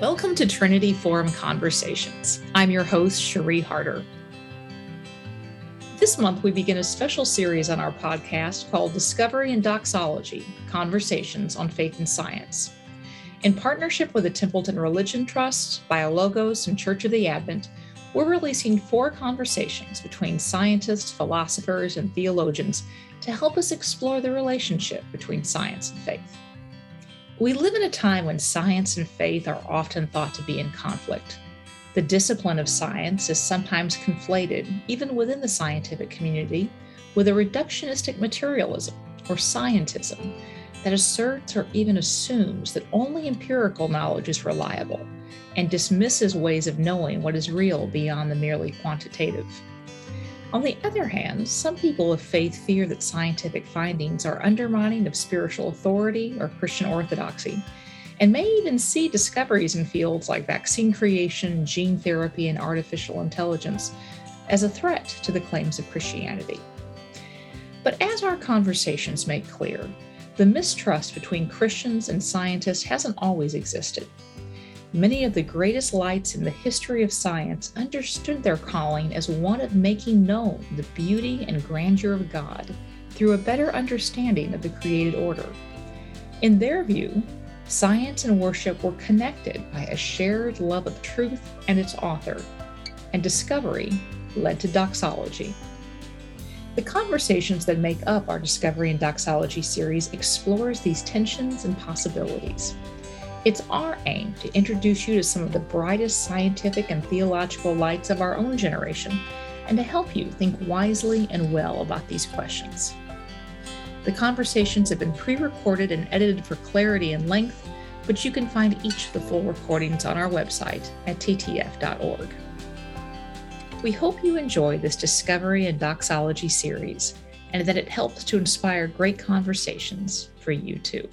Welcome to Trinity Forum Conversations. I'm your host, Cherie Harder. This month, we begin a special series on our podcast called Discovery and Doxology Conversations on Faith and Science. In partnership with the Templeton Religion Trust, BioLogos, and Church of the Advent, we're releasing four conversations between scientists, philosophers, and theologians to help us explore the relationship between science and faith. We live in a time when science and faith are often thought to be in conflict. The discipline of science is sometimes conflated, even within the scientific community, with a reductionistic materialism or scientism that asserts or even assumes that only empirical knowledge is reliable and dismisses ways of knowing what is real beyond the merely quantitative. On the other hand, some people of faith fear that scientific findings are undermining of spiritual authority or Christian orthodoxy, and may even see discoveries in fields like vaccine creation, gene therapy, and artificial intelligence as a threat to the claims of Christianity. But as our conversations make clear, the mistrust between Christians and scientists hasn't always existed. Many of the greatest lights in the history of science understood their calling as one of making known the beauty and grandeur of God through a better understanding of the created order. In their view, science and worship were connected by a shared love of truth and its author, and discovery led to doxology. The conversations that make up our Discovery and Doxology series explores these tensions and possibilities. It's our aim to introduce you to some of the brightest scientific and theological lights of our own generation and to help you think wisely and well about these questions. The conversations have been pre recorded and edited for clarity and length, but you can find each of the full recordings on our website at ttf.org. We hope you enjoy this Discovery and Doxology series and that it helps to inspire great conversations for you too.